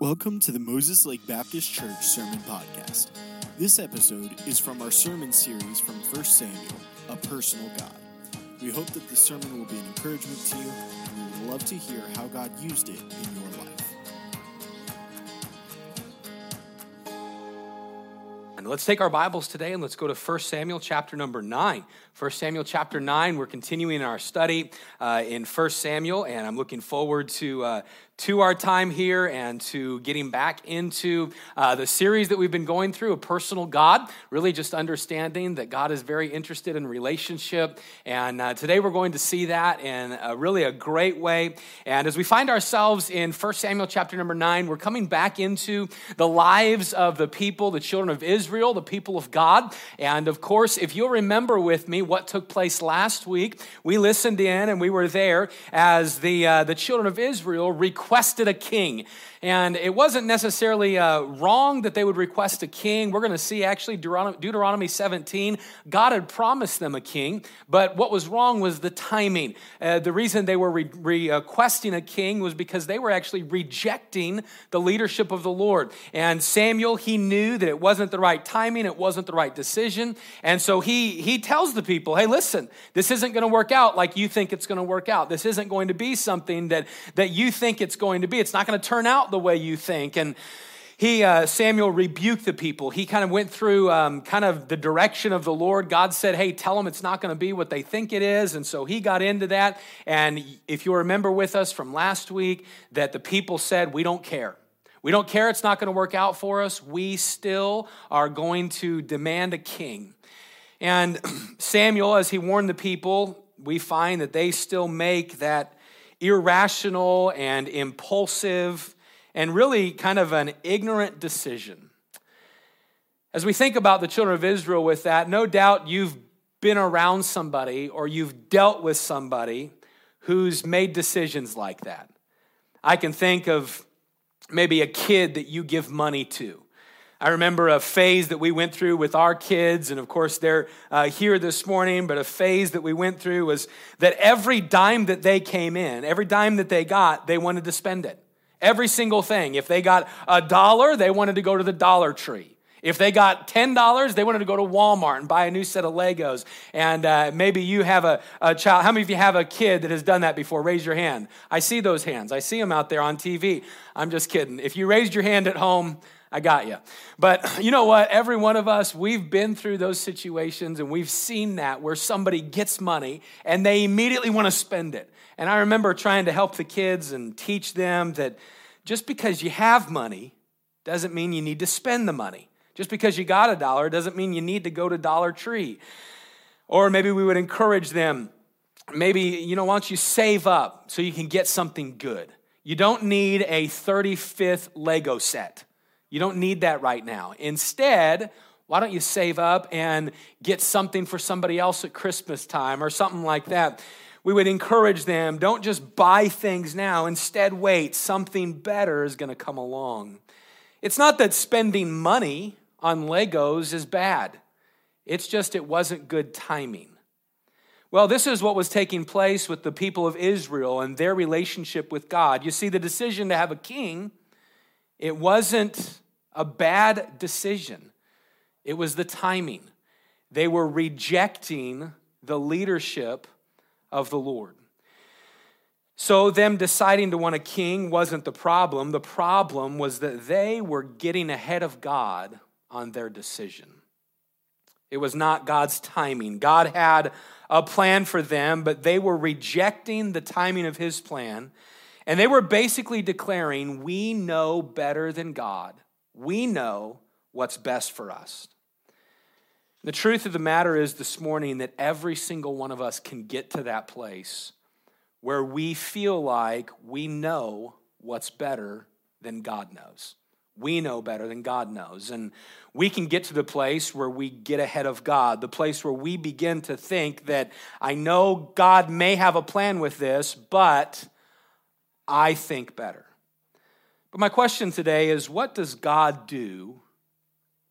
Welcome to the Moses Lake Baptist Church Sermon Podcast. This episode is from our sermon series from 1 Samuel, A Personal God. We hope that this sermon will be an encouragement to you, and we would love to hear how God used it in your life. And let's take our Bibles today and let's go to 1 Samuel chapter number 9. 1 Samuel chapter 9, we're continuing our study uh, in 1 Samuel, and I'm looking forward to, uh, to our time here and to getting back into uh, the series that we've been going through, A Personal God, really just understanding that God is very interested in relationship. And uh, today we're going to see that in a, really a great way. And as we find ourselves in 1 Samuel chapter number 9, we're coming back into the lives of the people, the children of Israel, the people of God. And of course, if you'll remember with me what took place last week, we listened in and we were there as the, uh, the children of Israel requested requested a king. And it wasn't necessarily uh, wrong that they would request a king. We're going to see actually Deuteronomy 17, God had promised them a king, but what was wrong was the timing. Uh, the reason they were re- requesting a king was because they were actually rejecting the leadership of the Lord. And Samuel, he knew that it wasn't the right timing, it wasn't the right decision. And so he, he tells the people, hey, listen, this isn't going to work out like you think it's going to work out. This isn't going to be something that, that you think it's going to be. It's not going to turn out the way you think. And he, uh, Samuel rebuked the people. He kind of went through um, kind of the direction of the Lord. God said, hey, tell them it's not going to be what they think it is. And so he got into that. And if you remember with us from last week, that the people said, we don't care. We don't care, it's not going to work out for us. We still are going to demand a king. And Samuel, as he warned the people, we find that they still make that irrational and impulsive and really kind of an ignorant decision. As we think about the children of Israel with that, no doubt you've been around somebody or you've dealt with somebody who's made decisions like that. I can think of maybe a kid that you give money to. I remember a phase that we went through with our kids, and of course, they're uh, here this morning, but a phase that we went through was that every dime that they came in, every dime that they got, they wanted to spend it. Every single thing. If they got a dollar, they wanted to go to the Dollar Tree. If they got $10, they wanted to go to Walmart and buy a new set of Legos. And uh, maybe you have a, a, child. How many of you have a kid that has done that before? Raise your hand. I see those hands. I see them out there on TV. I'm just kidding. If you raised your hand at home, I got you. But you know what? Every one of us, we've been through those situations and we've seen that where somebody gets money and they immediately want to spend it. And I remember trying to help the kids and teach them that just because you have money doesn't mean you need to spend the money. Just because you got a dollar doesn't mean you need to go to Dollar Tree. Or maybe we would encourage them, maybe, you know, why don't you save up so you can get something good? You don't need a 35th Lego set. You don't need that right now. Instead, why don't you save up and get something for somebody else at Christmas time or something like that? we would encourage them don't just buy things now, instead, wait, something better is going to come along. It's not that spending money on Legos is bad, it's just it wasn't good timing. Well, this is what was taking place with the people of Israel and their relationship with God. You see, the decision to have a king, it wasn't a bad decision, it was the timing. They were rejecting the leadership of the Lord. So, them deciding to want a king wasn't the problem. The problem was that they were getting ahead of God on their decision. It was not God's timing. God had a plan for them, but they were rejecting the timing of His plan. And they were basically declaring, We know better than God. We know what's best for us. The truth of the matter is this morning that every single one of us can get to that place where we feel like we know what's better than God knows. We know better than God knows. And we can get to the place where we get ahead of God, the place where we begin to think that I know God may have a plan with this, but I think better. But my question today is what does God do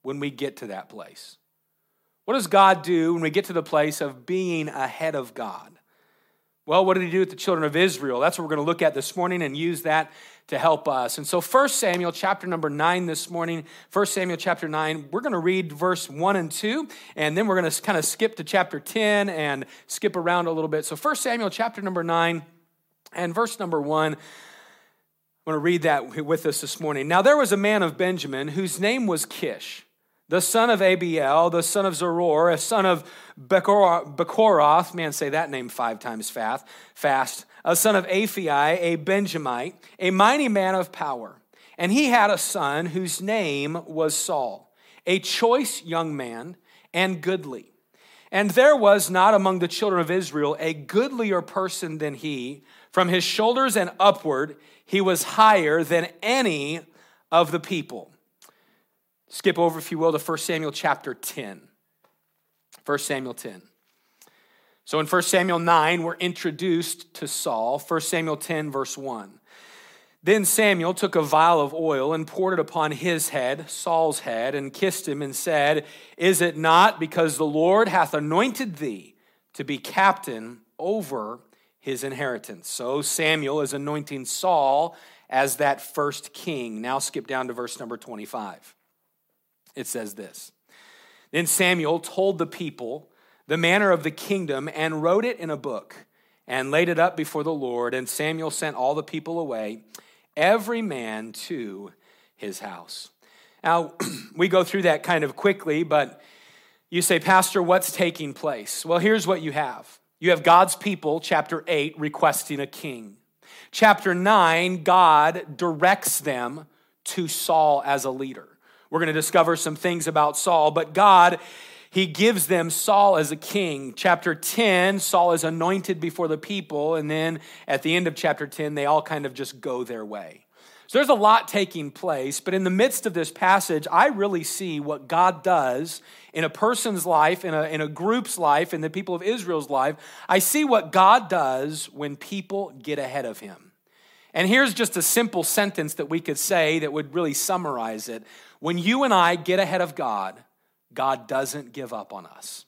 when we get to that place? What does God do when we get to the place of being ahead of God? Well, what did he do with the children of Israel? That's what we're going to look at this morning and use that to help us. And so 1 Samuel chapter number 9 this morning, 1 Samuel chapter 9, we're going to read verse 1 and 2, and then we're going to kind of skip to chapter 10 and skip around a little bit. So 1 Samuel chapter number 9 and verse number 1, I'm going to read that with us this morning. Now there was a man of Benjamin whose name was Kish, the son of Abiel, the son of Zeror, a son of Bechorath, man, say that name five times fast, fast, a son of Aphiah, a Benjamite, a mighty man of power. And he had a son whose name was Saul, a choice young man and goodly. And there was not among the children of Israel a goodlier person than he. From his shoulders and upward, he was higher than any of the people. Skip over, if you will, to 1 Samuel chapter 10. 1 Samuel 10. So in 1 Samuel 9, we're introduced to Saul. 1 Samuel 10, verse 1. Then Samuel took a vial of oil and poured it upon his head, Saul's head, and kissed him and said, Is it not because the Lord hath anointed thee to be captain over his inheritance? So Samuel is anointing Saul as that first king. Now skip down to verse number 25. It says this Then Samuel told the people, the manner of the kingdom and wrote it in a book and laid it up before the Lord. And Samuel sent all the people away, every man to his house. Now, we go through that kind of quickly, but you say, Pastor, what's taking place? Well, here's what you have you have God's people, chapter 8, requesting a king. Chapter 9, God directs them to Saul as a leader. We're going to discover some things about Saul, but God he gives them Saul as a king. Chapter 10, Saul is anointed before the people, and then at the end of chapter 10, they all kind of just go their way. So there's a lot taking place, but in the midst of this passage, I really see what God does in a person's life, in a, in a group's life, in the people of Israel's life. I see what God does when people get ahead of him. And here's just a simple sentence that we could say that would really summarize it. When you and I get ahead of God, God doesn't give up on us.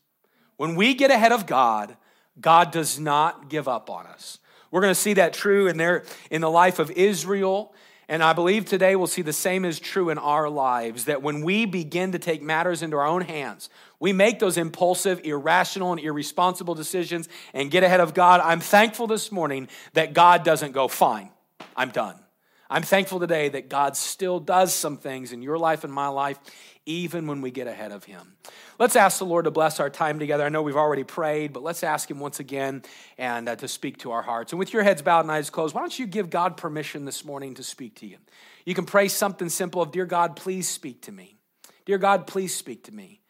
When we get ahead of God, God does not give up on us. We're going to see that true in their in the life of Israel, and I believe today we'll see the same is true in our lives that when we begin to take matters into our own hands, we make those impulsive, irrational, and irresponsible decisions and get ahead of God. I'm thankful this morning that God doesn't go, fine, I'm done. I'm thankful today that God still does some things in your life and my life, even when we get ahead of Him. Let's ask the Lord to bless our time together. I know we've already prayed, but let's ask Him once again and uh, to speak to our hearts. And with your heads bowed and eyes closed, why don't you give God permission this morning to speak to you? You can pray something simple of, Dear God, please speak to me. Dear God, please speak to me.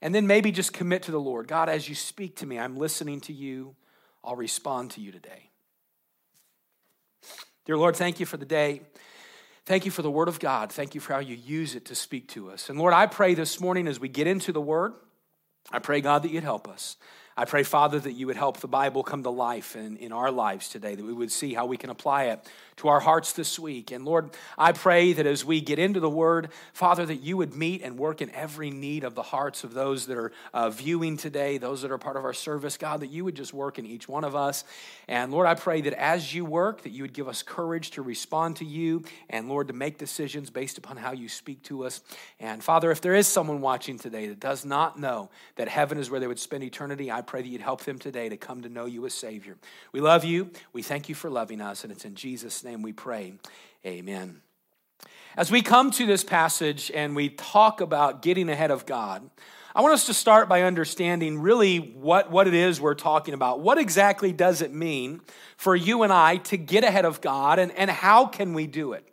And then maybe just commit to the Lord God, as you speak to me, I'm listening to you. I'll respond to you today. Dear Lord, thank you for the day. Thank you for the Word of God. Thank you for how you use it to speak to us. And Lord, I pray this morning as we get into the Word, I pray, God, that you'd help us. I pray, Father, that you would help the Bible come to life in, in our lives today, that we would see how we can apply it to our hearts this week. And Lord, I pray that as we get into the Word, Father, that you would meet and work in every need of the hearts of those that are uh, viewing today, those that are part of our service, God, that you would just work in each one of us. And Lord, I pray that as you work, that you would give us courage to respond to you and, Lord, to make decisions based upon how you speak to us. And Father, if there is someone watching today that does not know that heaven is where they would spend eternity, I pray that you'd help them today to come to know you as Savior. We love you. We thank you for loving us, and it's in Jesus' name we pray. Amen. As we come to this passage and we talk about getting ahead of God, I want us to start by understanding really what, what it is we're talking about. What exactly does it mean for you and I to get ahead of God, and, and how can we do it?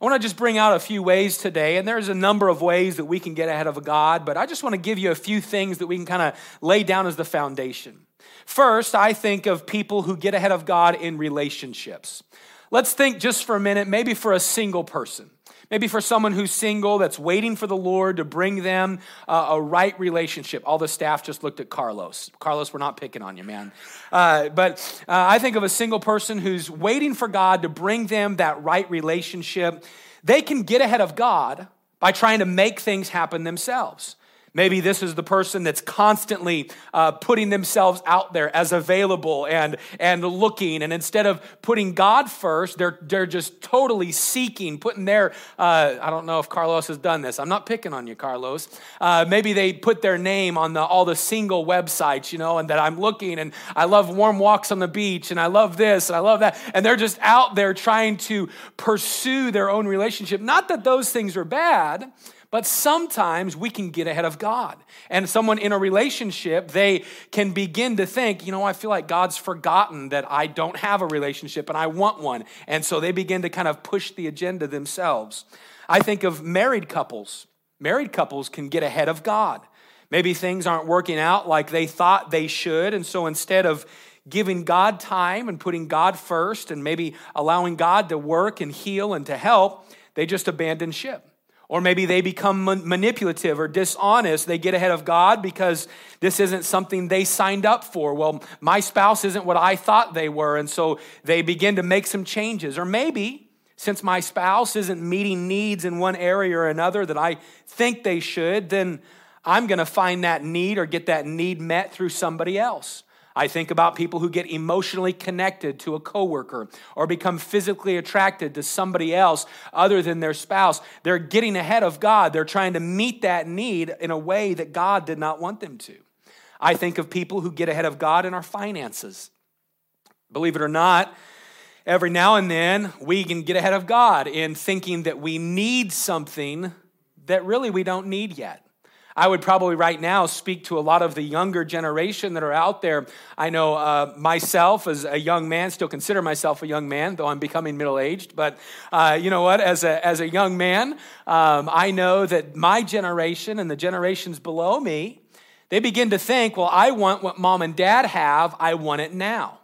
I want to just bring out a few ways today, and there's a number of ways that we can get ahead of God, but I just want to give you a few things that we can kind of lay down as the foundation. First, I think of people who get ahead of God in relationships. Let's think just for a minute, maybe for a single person. Maybe for someone who's single that's waiting for the Lord to bring them uh, a right relationship. All the staff just looked at Carlos. Carlos, we're not picking on you, man. Uh, but uh, I think of a single person who's waiting for God to bring them that right relationship. They can get ahead of God by trying to make things happen themselves. Maybe this is the person that's constantly uh, putting themselves out there as available and, and looking. And instead of putting God first, they're, they're just totally seeking, putting their, uh, I don't know if Carlos has done this. I'm not picking on you, Carlos. Uh, maybe they put their name on the, all the single websites, you know, and that I'm looking and I love warm walks on the beach and I love this and I love that. And they're just out there trying to pursue their own relationship. Not that those things are bad. But sometimes we can get ahead of God. And someone in a relationship, they can begin to think, you know, I feel like God's forgotten that I don't have a relationship and I want one. And so they begin to kind of push the agenda themselves. I think of married couples. Married couples can get ahead of God. Maybe things aren't working out like they thought they should. And so instead of giving God time and putting God first and maybe allowing God to work and heal and to help, they just abandon ship. Or maybe they become manipulative or dishonest. They get ahead of God because this isn't something they signed up for. Well, my spouse isn't what I thought they were. And so they begin to make some changes. Or maybe since my spouse isn't meeting needs in one area or another that I think they should, then I'm going to find that need or get that need met through somebody else. I think about people who get emotionally connected to a coworker or become physically attracted to somebody else other than their spouse. They're getting ahead of God. They're trying to meet that need in a way that God did not want them to. I think of people who get ahead of God in our finances. Believe it or not, every now and then we can get ahead of God in thinking that we need something that really we don't need yet. I would probably right now speak to a lot of the younger generation that are out there. I know uh, myself as a young man, still consider myself a young man, though I'm becoming middle aged. But uh, you know what? As a, as a young man, um, I know that my generation and the generations below me, they begin to think, well, I want what mom and dad have, I want it now.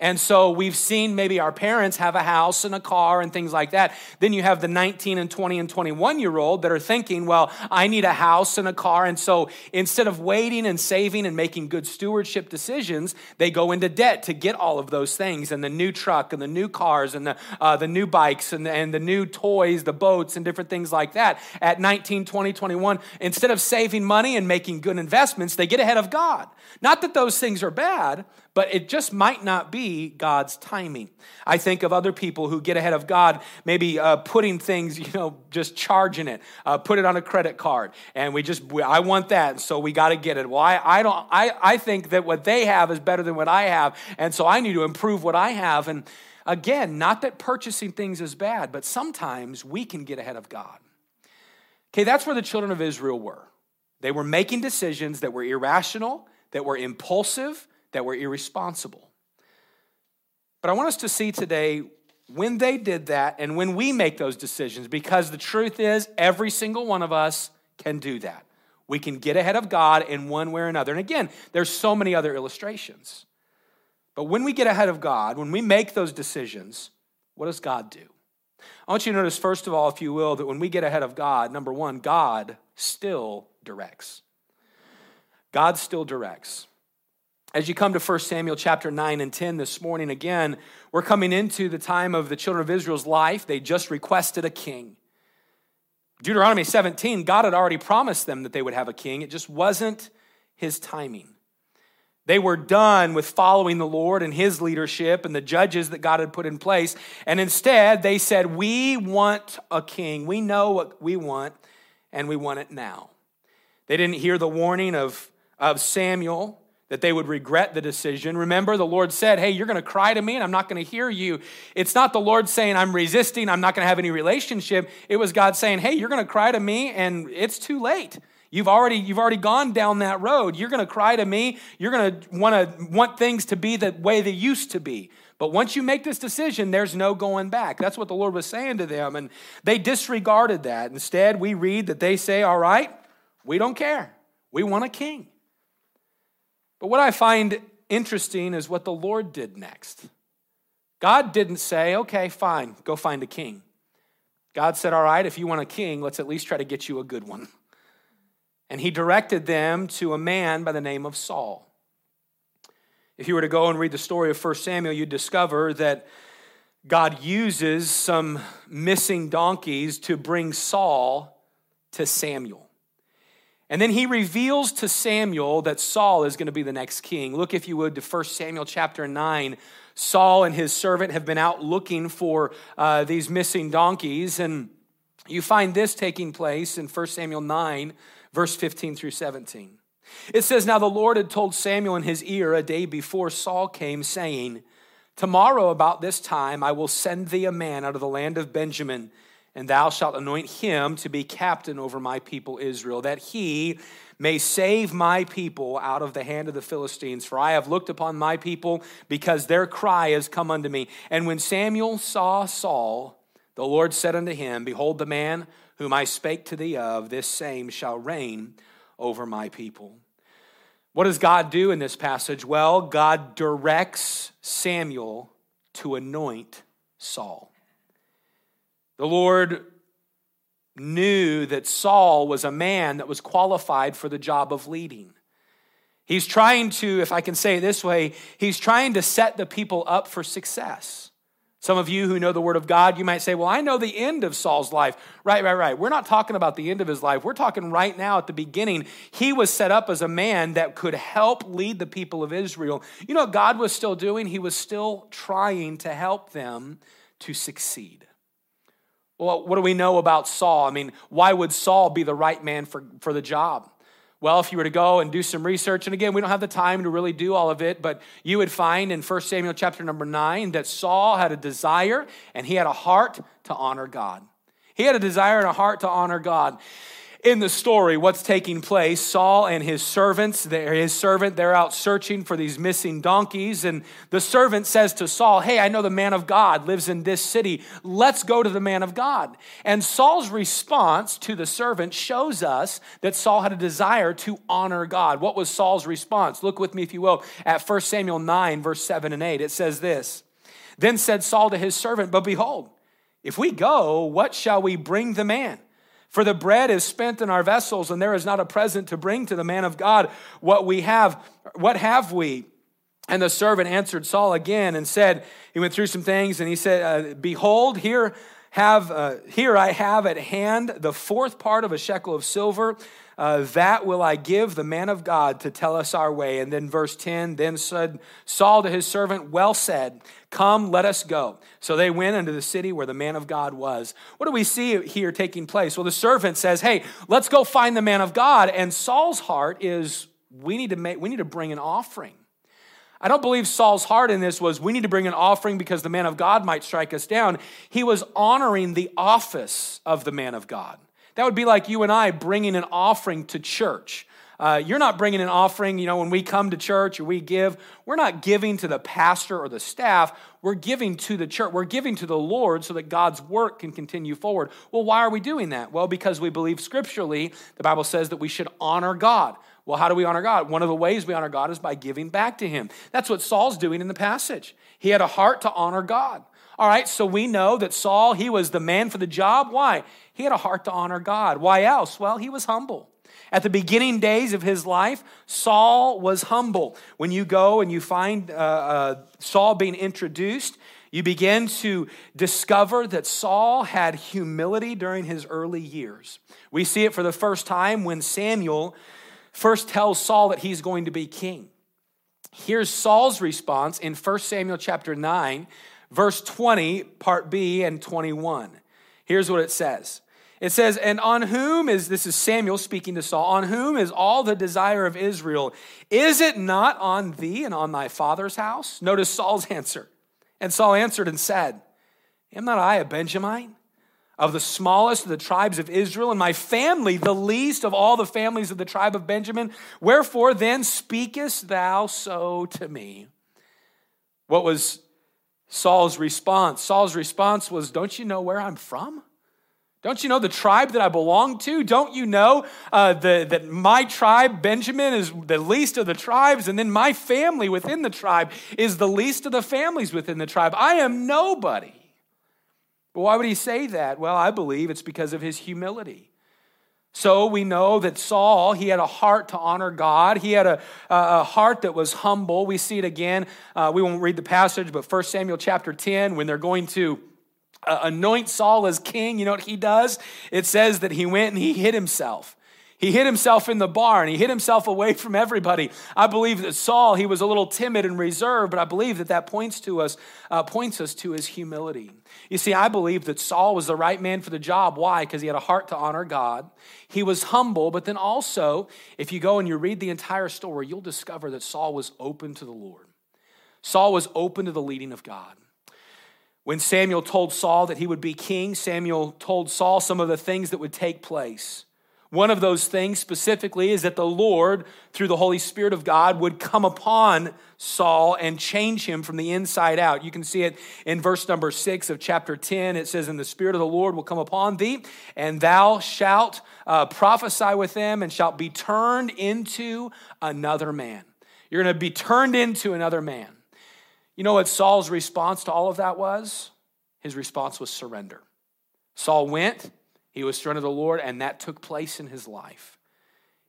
And so we've seen maybe our parents have a house and a car and things like that. Then you have the 19 and 20 and 21 year old that are thinking, well, I need a house and a car. And so instead of waiting and saving and making good stewardship decisions, they go into debt to get all of those things and the new truck and the new cars and the, uh, the new bikes and the, and the new toys, the boats and different things like that. At 19, 20, 21, instead of saving money and making good investments, they get ahead of God. Not that those things are bad, but it just might not be God's timing. I think of other people who get ahead of God, maybe uh, putting things, you know, just charging it, uh, put it on a credit card, and we just, we, I want that, and so we got to get it. Well, I, I don't, I, I think that what they have is better than what I have, and so I need to improve what I have. And again, not that purchasing things is bad, but sometimes we can get ahead of God. Okay, that's where the children of Israel were. They were making decisions that were irrational, that were impulsive, that were irresponsible. But I want us to see today when they did that and when we make those decisions, because the truth is, every single one of us can do that. We can get ahead of God in one way or another. And again, there's so many other illustrations. But when we get ahead of God, when we make those decisions, what does God do? I want you to notice, first of all, if you will, that when we get ahead of God, number one, God still directs. God still directs. As you come to 1 Samuel chapter 9 and 10 this morning, again, we're coming into the time of the children of Israel's life. They just requested a king. Deuteronomy 17, God had already promised them that they would have a king. It just wasn't his timing. They were done with following the Lord and his leadership and the judges that God had put in place. And instead, they said, We want a king. We know what we want, and we want it now. They didn't hear the warning of, of Samuel that they would regret the decision. Remember, the Lord said, Hey, you're going to cry to me and I'm not going to hear you. It's not the Lord saying, I'm resisting, I'm not going to have any relationship. It was God saying, Hey, you're going to cry to me and it's too late. You've already, you've already gone down that road. You're going to cry to me. You're going to want to want things to be the way they used to be. But once you make this decision, there's no going back. That's what the Lord was saying to them. And they disregarded that. Instead, we read that they say, All right, we don't care. We want a king. But what I find interesting is what the Lord did next. God didn't say, okay, fine, go find a king. God said, all right, if you want a king, let's at least try to get you a good one. And he directed them to a man by the name of Saul. If you were to go and read the story of 1 Samuel, you'd discover that God uses some missing donkeys to bring Saul to Samuel. And then he reveals to Samuel that Saul is going to be the next king. Look, if you would, to 1 Samuel chapter 9. Saul and his servant have been out looking for uh, these missing donkeys. And you find this taking place in 1 Samuel 9, verse 15 through 17. It says, Now the Lord had told Samuel in his ear a day before Saul came, saying, Tomorrow about this time I will send thee a man out of the land of Benjamin and thou shalt anoint him to be captain over my people Israel, that he may save my people out of the hand of the Philistines. For I have looked upon my people because their cry has come unto me. And when Samuel saw Saul, the Lord said unto him, Behold, the man whom I spake to thee of, this same shall reign over my people. What does God do in this passage? Well, God directs Samuel to anoint Saul. The Lord knew that Saul was a man that was qualified for the job of leading. He's trying to, if I can say it this way, he's trying to set the people up for success. Some of you who know the Word of God, you might say, Well, I know the end of Saul's life. Right, right, right. We're not talking about the end of his life. We're talking right now at the beginning. He was set up as a man that could help lead the people of Israel. You know what God was still doing? He was still trying to help them to succeed. Well, what do we know about Saul? I mean, why would Saul be the right man for, for the job? Well, if you were to go and do some research, and again, we don't have the time to really do all of it, but you would find in 1 Samuel chapter number 9 that Saul had a desire and he had a heart to honor God. He had a desire and a heart to honor God in the story what's taking place. Saul and his servants his servant they're out searching for these missing donkeys and the servant says to saul hey i know the man of god lives in this city. Let's go to the man of god. And saul's response to the servant shows us that saul had a desire to honor god. What was saul's response? Look with me if you will at 1 samuel 9 verse 7 and 8 it says this then said saul to his servant but behold if we go what shall we bring the man for the bread is spent in our vessels, and there is not a present to bring to the man of God what we have. What have we? And the servant answered Saul again and said, He went through some things, and he said, uh, Behold, here have uh, here I have at hand the fourth part of a shekel of silver uh, that will I give the man of God to tell us our way. And then verse 10 then said Saul to his servant, Well said, come, let us go. So they went into the city where the man of God was. What do we see here taking place? Well, the servant says, Hey, let's go find the man of God. And Saul's heart is, we need to make, we need to bring an offering. I don't believe Saul's heart in this was we need to bring an offering because the man of God might strike us down. He was honoring the office of the man of God. That would be like you and I bringing an offering to church. Uh, you're not bringing an offering, you know, when we come to church or we give, we're not giving to the pastor or the staff. We're giving to the church. We're giving to the Lord so that God's work can continue forward. Well, why are we doing that? Well, because we believe scripturally, the Bible says that we should honor God. Well, how do we honor God? One of the ways we honor God is by giving back to Him. That's what Saul's doing in the passage. He had a heart to honor God. All right, so we know that Saul, he was the man for the job. Why? He had a heart to honor God. Why else? Well, he was humble. At the beginning days of his life, Saul was humble. When you go and you find uh, uh, Saul being introduced, you begin to discover that Saul had humility during his early years. We see it for the first time when Samuel first tells Saul that he's going to be king. Here's Saul's response in 1 Samuel chapter 9, verse 20, part B, and 21. Here's what it says it says, And on whom is, this is Samuel speaking to Saul, on whom is all the desire of Israel? Is it not on thee and on thy father's house? Notice Saul's answer. And Saul answered and said, Am not I a Benjamite? Of the smallest of the tribes of Israel, and my family the least of all the families of the tribe of Benjamin. Wherefore then speakest thou so to me? What was Saul's response? Saul's response was, Don't you know where I'm from? Don't you know the tribe that I belong to? Don't you know uh, the, that my tribe, Benjamin, is the least of the tribes, and then my family within the tribe is the least of the families within the tribe? I am nobody. But why would he say that? Well, I believe it's because of his humility. So we know that Saul, he had a heart to honor God. He had a, a heart that was humble. We see it again. Uh, we won't read the passage, but 1 Samuel chapter 10, when they're going to uh, anoint Saul as king, you know what he does? It says that he went and he hid himself. He hid himself in the barn. He hid himself away from everybody. I believe that Saul, he was a little timid and reserved, but I believe that that points to us, uh, points us to his humility. You see, I believe that Saul was the right man for the job. Why? Because he had a heart to honor God. He was humble, but then also, if you go and you read the entire story, you'll discover that Saul was open to the Lord. Saul was open to the leading of God. When Samuel told Saul that he would be king, Samuel told Saul some of the things that would take place. One of those things specifically is that the Lord, through the Holy Spirit of God, would come upon Saul and change him from the inside out. You can see it in verse number six of chapter 10. It says, And the Spirit of the Lord will come upon thee, and thou shalt uh, prophesy with them, and shalt be turned into another man. You're going to be turned into another man. You know what Saul's response to all of that was? His response was surrender. Saul went, he was surrendered to the Lord, and that took place in his life.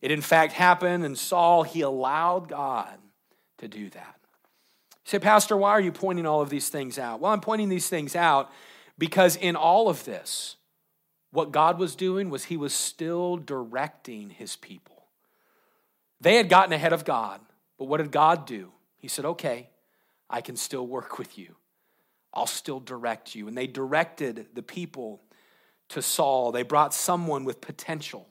It in fact happened, and Saul, he allowed God to do that. You say, Pastor, why are you pointing all of these things out? Well, I'm pointing these things out because in all of this, what God was doing was he was still directing his people. They had gotten ahead of God, but what did God do? He said, Okay, I can still work with you. I'll still direct you. And they directed the people to Saul. They brought someone with potential,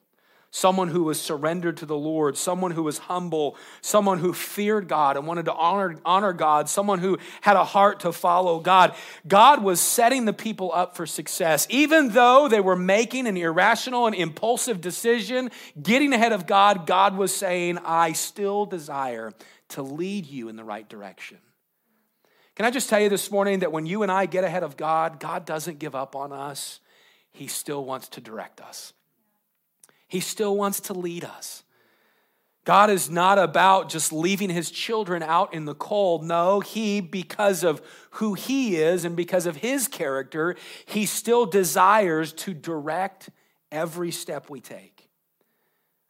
someone who was surrendered to the Lord, someone who was humble, someone who feared God and wanted to honor, honor God, someone who had a heart to follow God. God was setting the people up for success. Even though they were making an irrational and impulsive decision, getting ahead of God, God was saying, I still desire to lead you in the right direction. Can I just tell you this morning that when you and I get ahead of God, God doesn't give up on us. He still wants to direct us, He still wants to lead us. God is not about just leaving his children out in the cold. No, he, because of who he is and because of his character, he still desires to direct every step we take.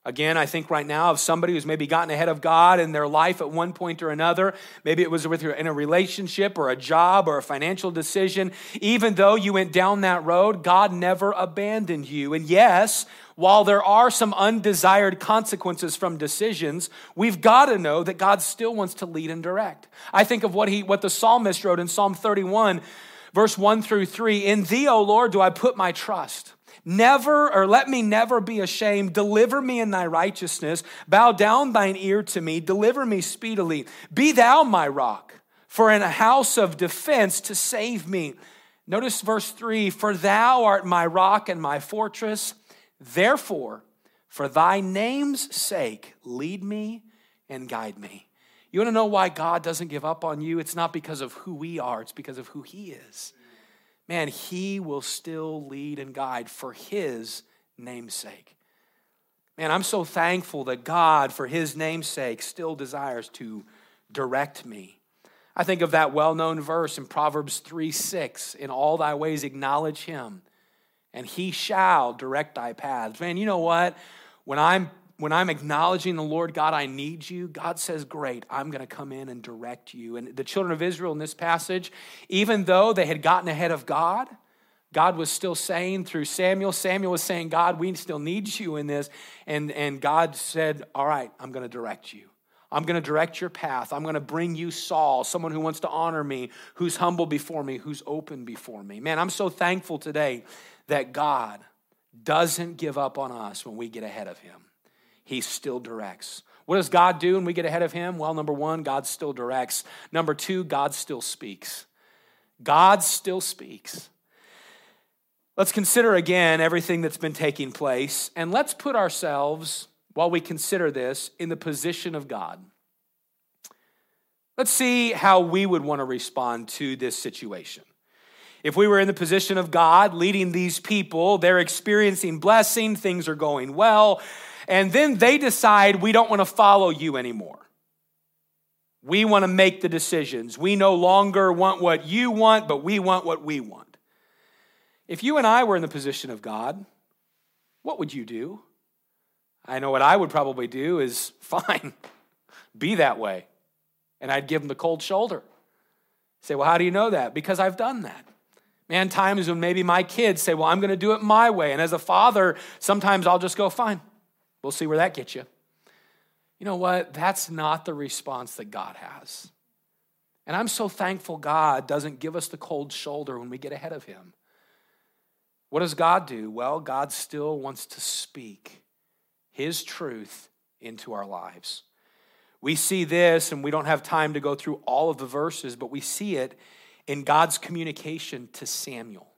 Again, I think right now of somebody who's maybe gotten ahead of God in their life at one point or another. Maybe it was with in a relationship or a job or a financial decision. Even though you went down that road, God never abandoned you. And yes, while there are some undesired consequences from decisions, we've got to know that God still wants to lead and direct. I think of what he what the psalmist wrote in Psalm 31 verse 1 through 3, "In thee, O Lord, do I put my trust." Never, or let me never be ashamed. Deliver me in thy righteousness. Bow down thine ear to me. Deliver me speedily. Be thou my rock, for in a house of defense to save me. Notice verse three For thou art my rock and my fortress. Therefore, for thy name's sake, lead me and guide me. You want to know why God doesn't give up on you? It's not because of who we are, it's because of who He is man, he will still lead and guide for his namesake. Man, I'm so thankful that God, for his namesake, still desires to direct me. I think of that well known verse in Proverbs 3 6 In all thy ways acknowledge him, and he shall direct thy paths. Man, you know what? When I'm when I'm acknowledging the Lord God, I need you, God says, Great, I'm going to come in and direct you. And the children of Israel in this passage, even though they had gotten ahead of God, God was still saying through Samuel, Samuel was saying, God, we still need you in this. And, and God said, All right, I'm going to direct you. I'm going to direct your path. I'm going to bring you Saul, someone who wants to honor me, who's humble before me, who's open before me. Man, I'm so thankful today that God doesn't give up on us when we get ahead of him he still directs. What does God do when we get ahead of him? Well, number one, God still directs. Number two, God still speaks. God still speaks. Let's consider again everything that's been taking place, and let's put ourselves, while we consider this, in the position of God. Let's see how we would want to respond to this situation. If we were in the position of God leading these people, they're experiencing blessing, things are going well, and then they decide we don't want to follow you anymore. We want to make the decisions. We no longer want what you want, but we want what we want. If you and I were in the position of God, what would you do? I know what I would probably do is fine, be that way. And I'd give them the cold shoulder. Say, well, how do you know that? Because I've done that. Man, times when maybe my kids say, well, I'm going to do it my way. And as a father, sometimes I'll just go, fine, We'll see where that gets you. You know what? That's not the response that God has. And I'm so thankful God doesn't give us the cold shoulder when we get ahead of Him. What does God do? Well, God still wants to speak His truth into our lives. We see this, and we don't have time to go through all of the verses, but we see it in God's communication to Samuel.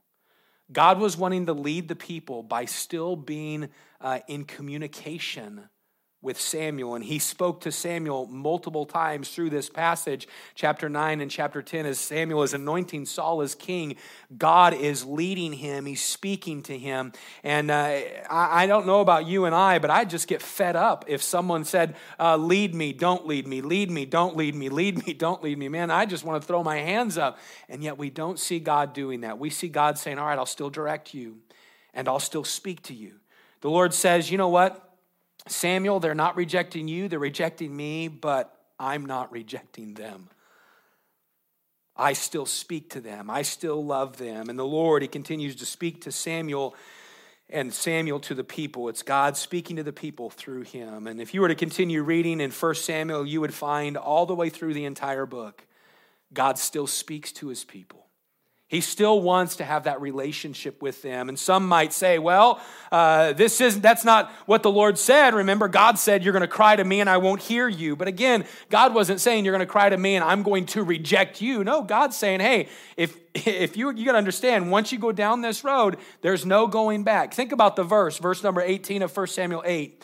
God was wanting to lead the people by still being uh, in communication with Samuel. And he spoke to Samuel multiple times through this passage, chapter 9 and chapter 10, as Samuel is anointing Saul as king. God is leading him, he's speaking to him. And uh, I, I, don't know about you and I, but I just get fed up if someone said, uh, Lead me, don't lead me, lead me, don't lead me, lead me, don't lead me. Man, I just want to throw my hands up. And yet we don't see God doing that. We see God saying, All right, I'll still direct you and I'll still speak to you. The Lord says, You know what? Samuel, they're not rejecting you, they're rejecting me, but I'm not rejecting them. I still speak to them. I still love them. And the Lord, He continues to speak to Samuel and Samuel to the people. It's God speaking to the people through him. And if you were to continue reading in 1 Samuel, you would find all the way through the entire book, God still speaks to his people. He still wants to have that relationship with them. And some might say, well, uh, this isn't, that's not what the Lord said. Remember, God said, you're going to cry to me and I won't hear you. But again, God wasn't saying you're going to cry to me and I'm going to reject you. No, God's saying, hey, if, if you, you got to understand, once you go down this road, there's no going back. Think about the verse, verse number 18 of 1 Samuel 8.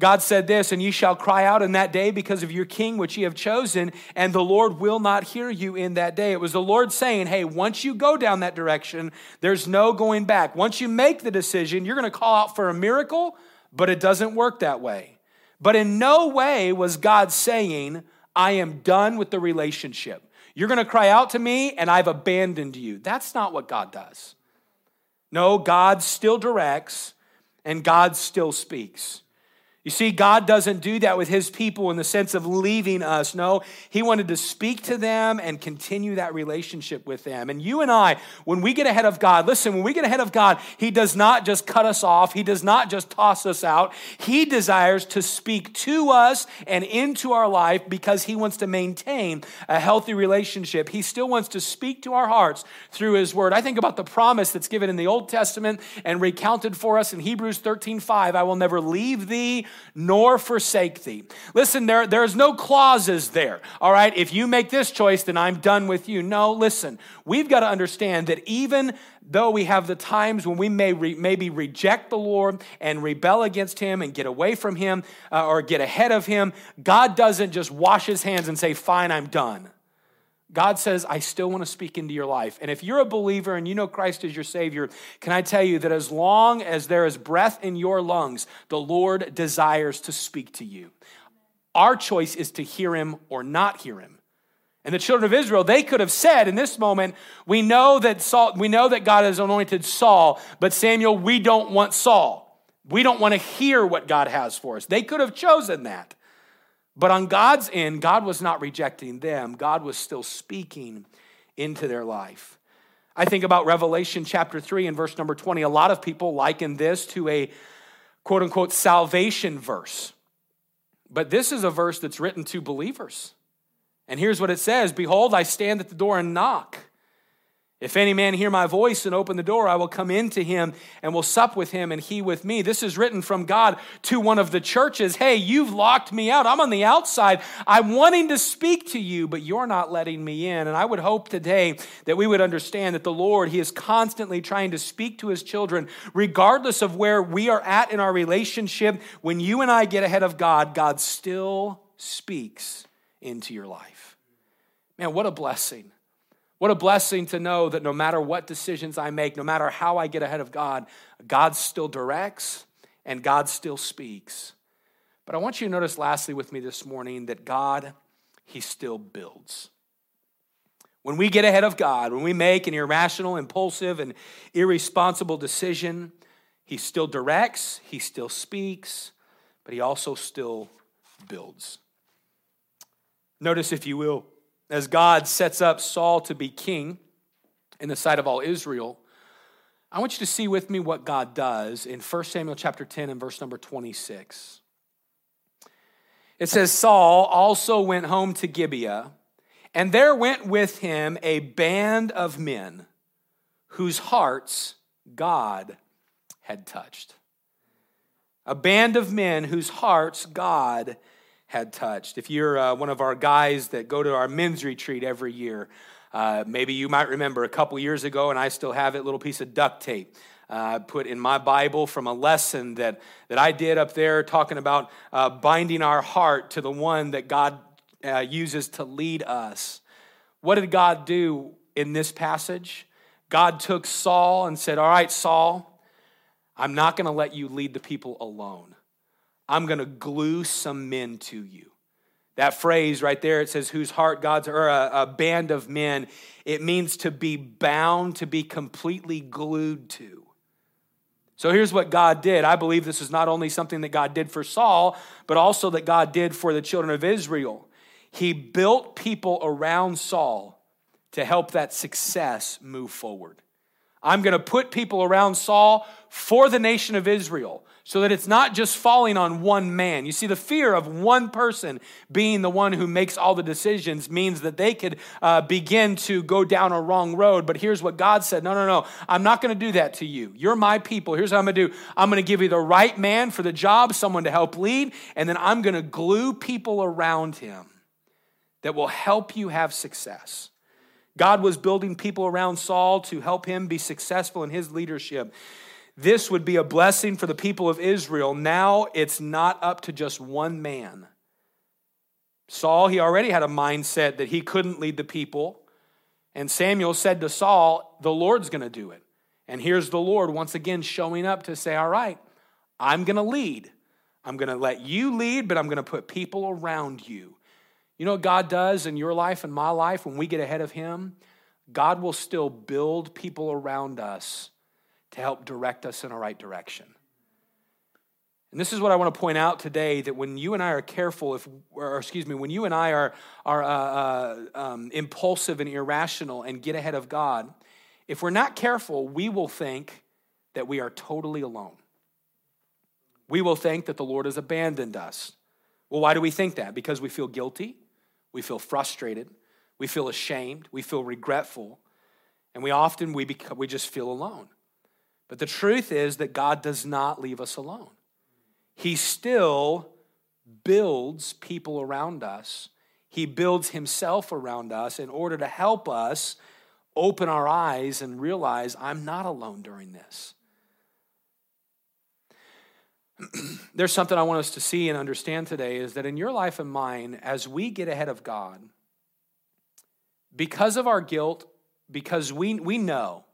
God said this, and ye shall cry out in that day because of your king, which ye have chosen, and the Lord will not hear you in that day. It was the Lord saying, Hey, once you go down that direction, there's no going back. Once you make the decision, you're going to call out for a miracle, but it doesn't work that way. But in no way was God saying, I am done with the relationship. You're going to cry out to me, and I've abandoned you. That's not what God does. No, God still directs, and God still speaks. You see, God doesn't do that with his people in the sense of leaving us. No, he wanted to speak to them and continue that relationship with them. And you and I, when we get ahead of God, listen, when we get ahead of God, he does not just cut us off, he does not just toss us out. He desires to speak to us and into our life because he wants to maintain a healthy relationship. He still wants to speak to our hearts through his word. I think about the promise that's given in the Old Testament and recounted for us in Hebrews 13 5. I will never leave thee nor forsake thee. Listen, there, there's no clauses there, all right? If you make this choice, then I'm done with you. No, listen, we've got to understand that even though we have the times when we may re, maybe reject the Lord and rebel against Him and get away from Him uh, or get ahead of Him, God doesn't just wash His hands and say, Fine, I'm done. God says, I still want to speak into your life. And if you're a believer and you know Christ is your Savior, can I tell you that as long as there is breath in your lungs, the Lord desires to speak to you. Our choice is to hear Him or not hear Him. And the children of Israel, they could have said in this moment, we know that Saul, we know that God has anointed Saul, but Samuel, we don't want Saul. We don't want to hear what God has for us. They could have chosen that. But on God's end, God was not rejecting them, God was still speaking into their life. I think about Revelation chapter 3 and verse number 20. A lot of people liken this to a quote unquote salvation verse. But this is a verse that's written to believers. And here's what it says Behold, I stand at the door and knock. If any man hear my voice and open the door, I will come into him and will sup with him and he with me. This is written from God to one of the churches. Hey, you've locked me out. I'm on the outside. I'm wanting to speak to you, but you're not letting me in. And I would hope today that we would understand that the Lord, He is constantly trying to speak to His children, regardless of where we are at in our relationship. When you and I get ahead of God, God still speaks into your life. Man, what a blessing what a blessing to know that no matter what decisions I make, no matter how I get ahead of God, God still directs and God still speaks. But I want you to notice, lastly, with me this morning, that God, He still builds. When we get ahead of God, when we make an irrational, impulsive, and irresponsible decision, He still directs, He still speaks, but He also still builds. Notice, if you will, as God sets up Saul to be king in the sight of all Israel, I want you to see with me what God does in 1 Samuel chapter 10 and verse number 26. It says, Saul also went home to Gibeah, and there went with him a band of men whose hearts God had touched. A band of men whose hearts God had touched. If you're uh, one of our guys that go to our men's retreat every year, uh, maybe you might remember a couple years ago, and I still have it, a little piece of duct tape. Uh, put in my Bible from a lesson that, that I did up there talking about uh, binding our heart to the one that God uh, uses to lead us. What did God do in this passage? God took Saul and said, All right, Saul, I'm not going to let you lead the people alone. I'm going to glue some men to you. That phrase right there, it says, whose heart God's, or a, a band of men, it means to be bound, to be completely glued to. So here's what God did. I believe this is not only something that God did for Saul, but also that God did for the children of Israel. He built people around Saul to help that success move forward. I'm going to put people around Saul for the nation of Israel so that it's not just falling on one man. You see, the fear of one person being the one who makes all the decisions means that they could uh, begin to go down a wrong road. But here's what God said No, no, no, I'm not going to do that to you. You're my people. Here's what I'm going to do I'm going to give you the right man for the job, someone to help lead, and then I'm going to glue people around him that will help you have success. God was building people around Saul to help him be successful in his leadership. This would be a blessing for the people of Israel. Now it's not up to just one man. Saul, he already had a mindset that he couldn't lead the people. And Samuel said to Saul, The Lord's going to do it. And here's the Lord once again showing up to say, All right, I'm going to lead. I'm going to let you lead, but I'm going to put people around you. You know what God does in your life and my life when we get ahead of Him? God will still build people around us to help direct us in the right direction. And this is what I want to point out today that when you and I are careful, if, or excuse me, when you and I are, are uh, uh, um, impulsive and irrational and get ahead of God, if we're not careful, we will think that we are totally alone. We will think that the Lord has abandoned us. Well, why do we think that? Because we feel guilty. We feel frustrated. We feel ashamed. We feel regretful. And we often, we, become, we just feel alone. But the truth is that God does not leave us alone. He still builds people around us. He builds himself around us in order to help us open our eyes and realize I'm not alone during this. there's something I want us to see and understand today is that in your life and mine, as we get ahead of God, because of our guilt, because we, we know,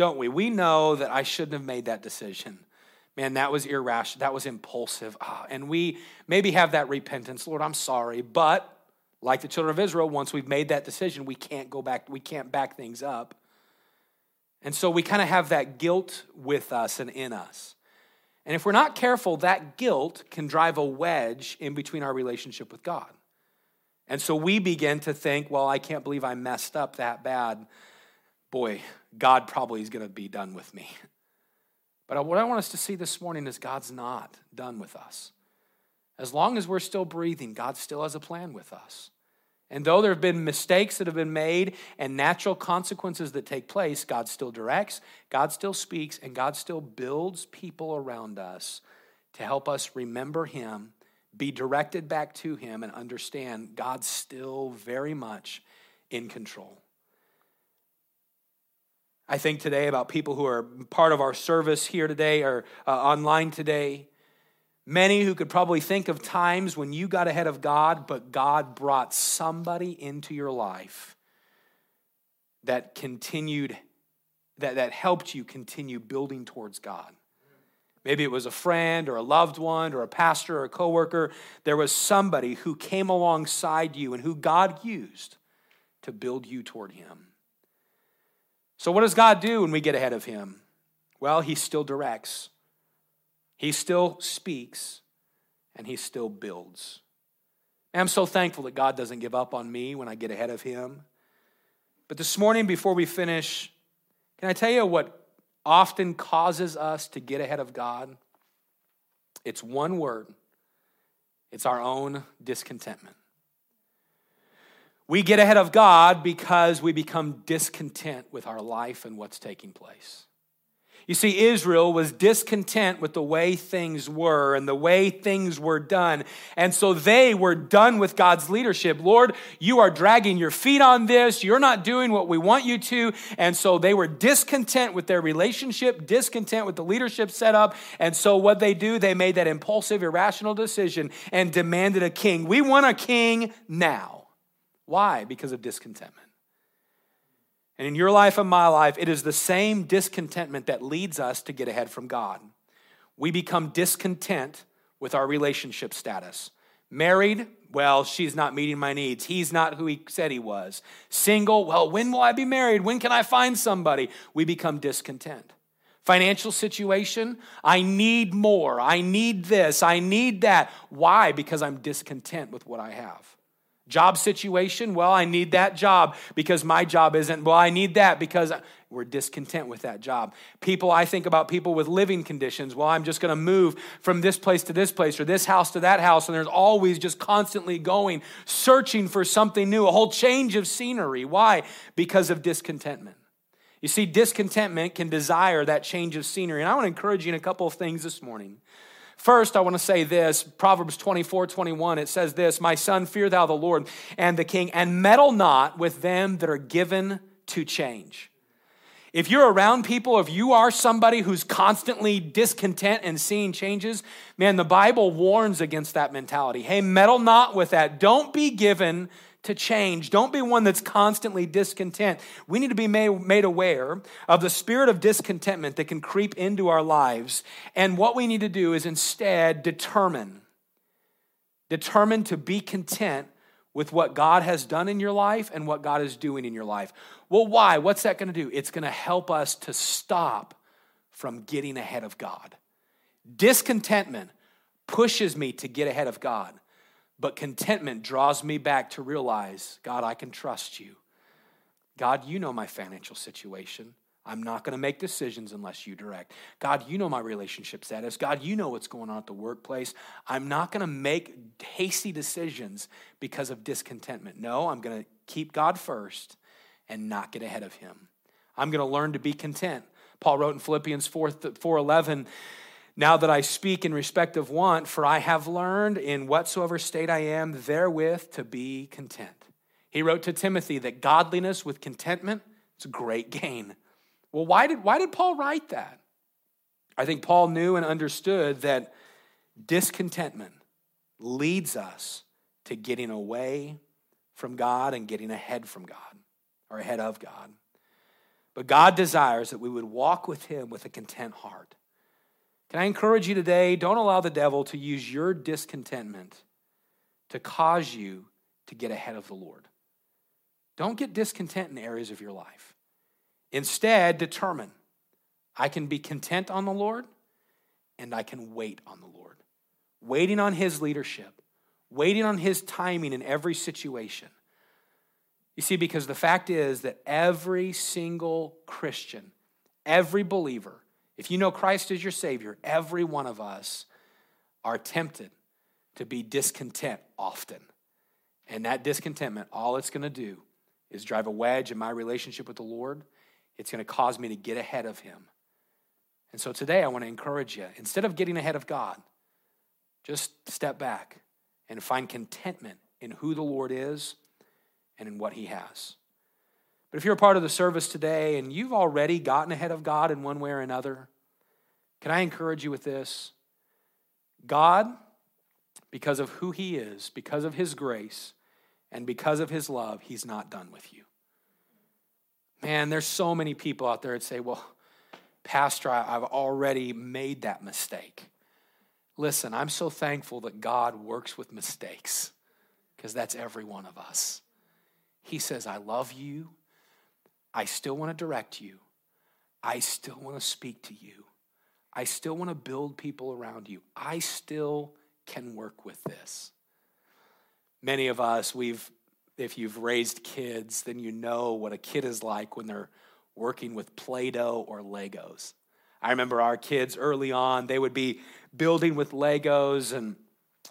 don't we? We know that I shouldn't have made that decision. Man, that was irrational. That was impulsive. Oh, and we maybe have that repentance. Lord, I'm sorry. But like the children of Israel, once we've made that decision, we can't go back, we can't back things up. And so we kind of have that guilt with us and in us. And if we're not careful, that guilt can drive a wedge in between our relationship with God. And so we begin to think, well, I can't believe I messed up that bad. Boy, God probably is going to be done with me. But what I want us to see this morning is God's not done with us. As long as we're still breathing, God still has a plan with us. And though there have been mistakes that have been made and natural consequences that take place, God still directs, God still speaks, and God still builds people around us to help us remember Him, be directed back to Him, and understand God's still very much in control. I think today about people who are part of our service here today or uh, online today. Many who could probably think of times when you got ahead of God, but God brought somebody into your life that continued, that, that helped you continue building towards God. Maybe it was a friend or a loved one or a pastor or a coworker. There was somebody who came alongside you and who God used to build you toward Him. So, what does God do when we get ahead of Him? Well, He still directs. He still speaks and he still builds. And I'm so thankful that God doesn't give up on me when I get ahead of him. But this morning, before we finish, can I tell you what often causes us to get ahead of God, it's one word it's our own discontentment. We get ahead of God because we become discontent with our life and what's taking place. You see, Israel was discontent with the way things were and the way things were done. And so they were done with God's leadership. Lord, you are dragging your feet on this. You're not doing what we want you to. And so they were discontent with their relationship, discontent with the leadership set up. And so what they do, they made that impulsive, irrational decision and demanded a king. We want a king now. Why? Because of discontentment. And in your life and my life, it is the same discontentment that leads us to get ahead from God. We become discontent with our relationship status. Married, well, she's not meeting my needs. He's not who he said he was. Single, well, when will I be married? When can I find somebody? We become discontent. Financial situation, I need more. I need this. I need that. Why? Because I'm discontent with what I have. Job situation, well, I need that job because my job isn't. Well, I need that because we're discontent with that job. People, I think about people with living conditions. Well, I'm just going to move from this place to this place or this house to that house. And there's always just constantly going, searching for something new, a whole change of scenery. Why? Because of discontentment. You see, discontentment can desire that change of scenery. And I want to encourage you in a couple of things this morning. First, I want to say this Proverbs 24 21, it says this My son, fear thou the Lord and the king, and meddle not with them that are given to change. If you're around people, if you are somebody who's constantly discontent and seeing changes, man, the Bible warns against that mentality. Hey, meddle not with that. Don't be given to change. Don't be one that's constantly discontent. We need to be made, made aware of the spirit of discontentment that can creep into our lives. And what we need to do is instead determine, determine to be content with what God has done in your life and what God is doing in your life. Well, why? What's that going to do? It's going to help us to stop from getting ahead of God. Discontentment pushes me to get ahead of God. But contentment draws me back to realize God, I can trust you. God, you know my financial situation. I'm not going to make decisions unless you direct. God, you know my relationship status. God, you know what's going on at the workplace. I'm not going to make hasty decisions because of discontentment. No, I'm going to keep God first and not get ahead of him. I'm going to learn to be content. Paul wrote in Philippians 4, 4:11, now that I speak in respect of want, for I have learned in whatsoever state I am therewith to be content. He wrote to Timothy that godliness with contentment is great gain. Well, why did, why did Paul write that? I think Paul knew and understood that discontentment leads us to getting away from God and getting ahead from God or ahead of God. But God desires that we would walk with Him with a content heart. Can I encourage you today? Don't allow the devil to use your discontentment to cause you to get ahead of the Lord. Don't get discontent in areas of your life. Instead, determine I can be content on the Lord and I can wait on the Lord. Waiting on His leadership, waiting on His timing in every situation. You see, because the fact is that every single Christian, every believer, if you know Christ as your Savior, every one of us are tempted to be discontent often. And that discontentment, all it's going to do is drive a wedge in my relationship with the Lord. It's going to cause me to get ahead of Him. And so today I want to encourage you instead of getting ahead of God, just step back and find contentment in who the Lord is and in what He has. But if you're a part of the service today and you've already gotten ahead of God in one way or another, can I encourage you with this? God, because of who He is, because of His grace, and because of His love, He's not done with you. Man, there's so many people out there that say, well, Pastor, I've already made that mistake. Listen, I'm so thankful that God works with mistakes because that's every one of us. He says, I love you. I still want to direct you. I still want to speak to you. I still want to build people around you. I still can work with this. Many of us, we've, if you've raised kids, then you know what a kid is like when they're working with Play Doh or Legos. I remember our kids early on, they would be building with Legos and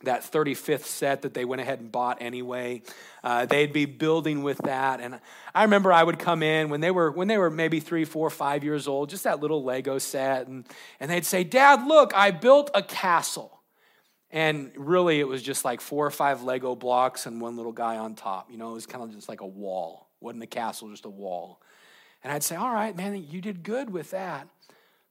that 35th set that they went ahead and bought anyway. Uh, they'd be building with that. And I remember I would come in when they were when they were maybe three, four, five years old, just that little Lego set, and, and they'd say, Dad, look, I built a castle. And really it was just like four or five Lego blocks and one little guy on top. You know, it was kind of just like a wall. Wasn't a castle, just a wall. And I'd say, All right, man, you did good with that.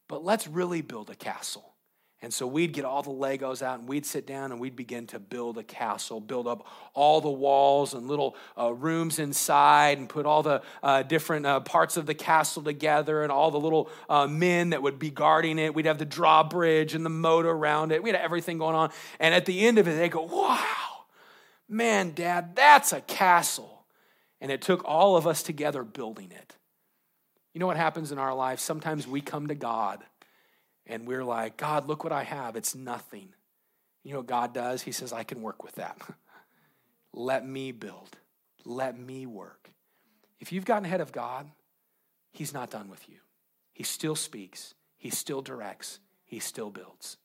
But let's really build a castle. And so we'd get all the Legos out and we'd sit down and we'd begin to build a castle, build up all the walls and little uh, rooms inside and put all the uh, different uh, parts of the castle together and all the little uh, men that would be guarding it. We'd have the drawbridge and the moat around it. We had everything going on. And at the end of it, they go, wow, man, dad, that's a castle. And it took all of us together building it. You know what happens in our life? Sometimes we come to God and we're like, God, look what I have. It's nothing. You know what God does? He says, I can work with that. Let me build. Let me work. If you've gotten ahead of God, He's not done with you. He still speaks, He still directs, He still builds.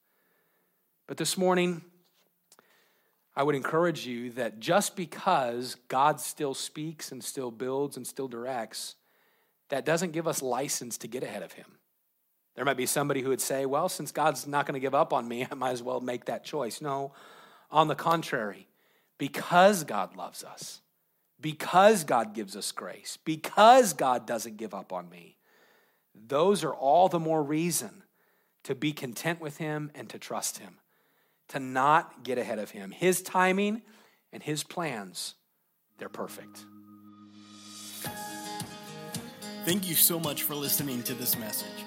But this morning, I would encourage you that just because God still speaks and still builds and still directs, that doesn't give us license to get ahead of Him. There might be somebody who would say, well, since God's not going to give up on me, I might as well make that choice. No, on the contrary, because God loves us, because God gives us grace, because God doesn't give up on me, those are all the more reason to be content with Him and to trust Him, to not get ahead of Him. His timing and His plans, they're perfect. Thank you so much for listening to this message.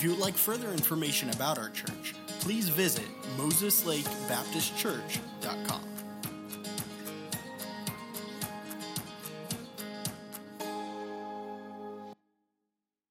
If you would like further information about our church, please visit MosesLakeBaptistChurch.com.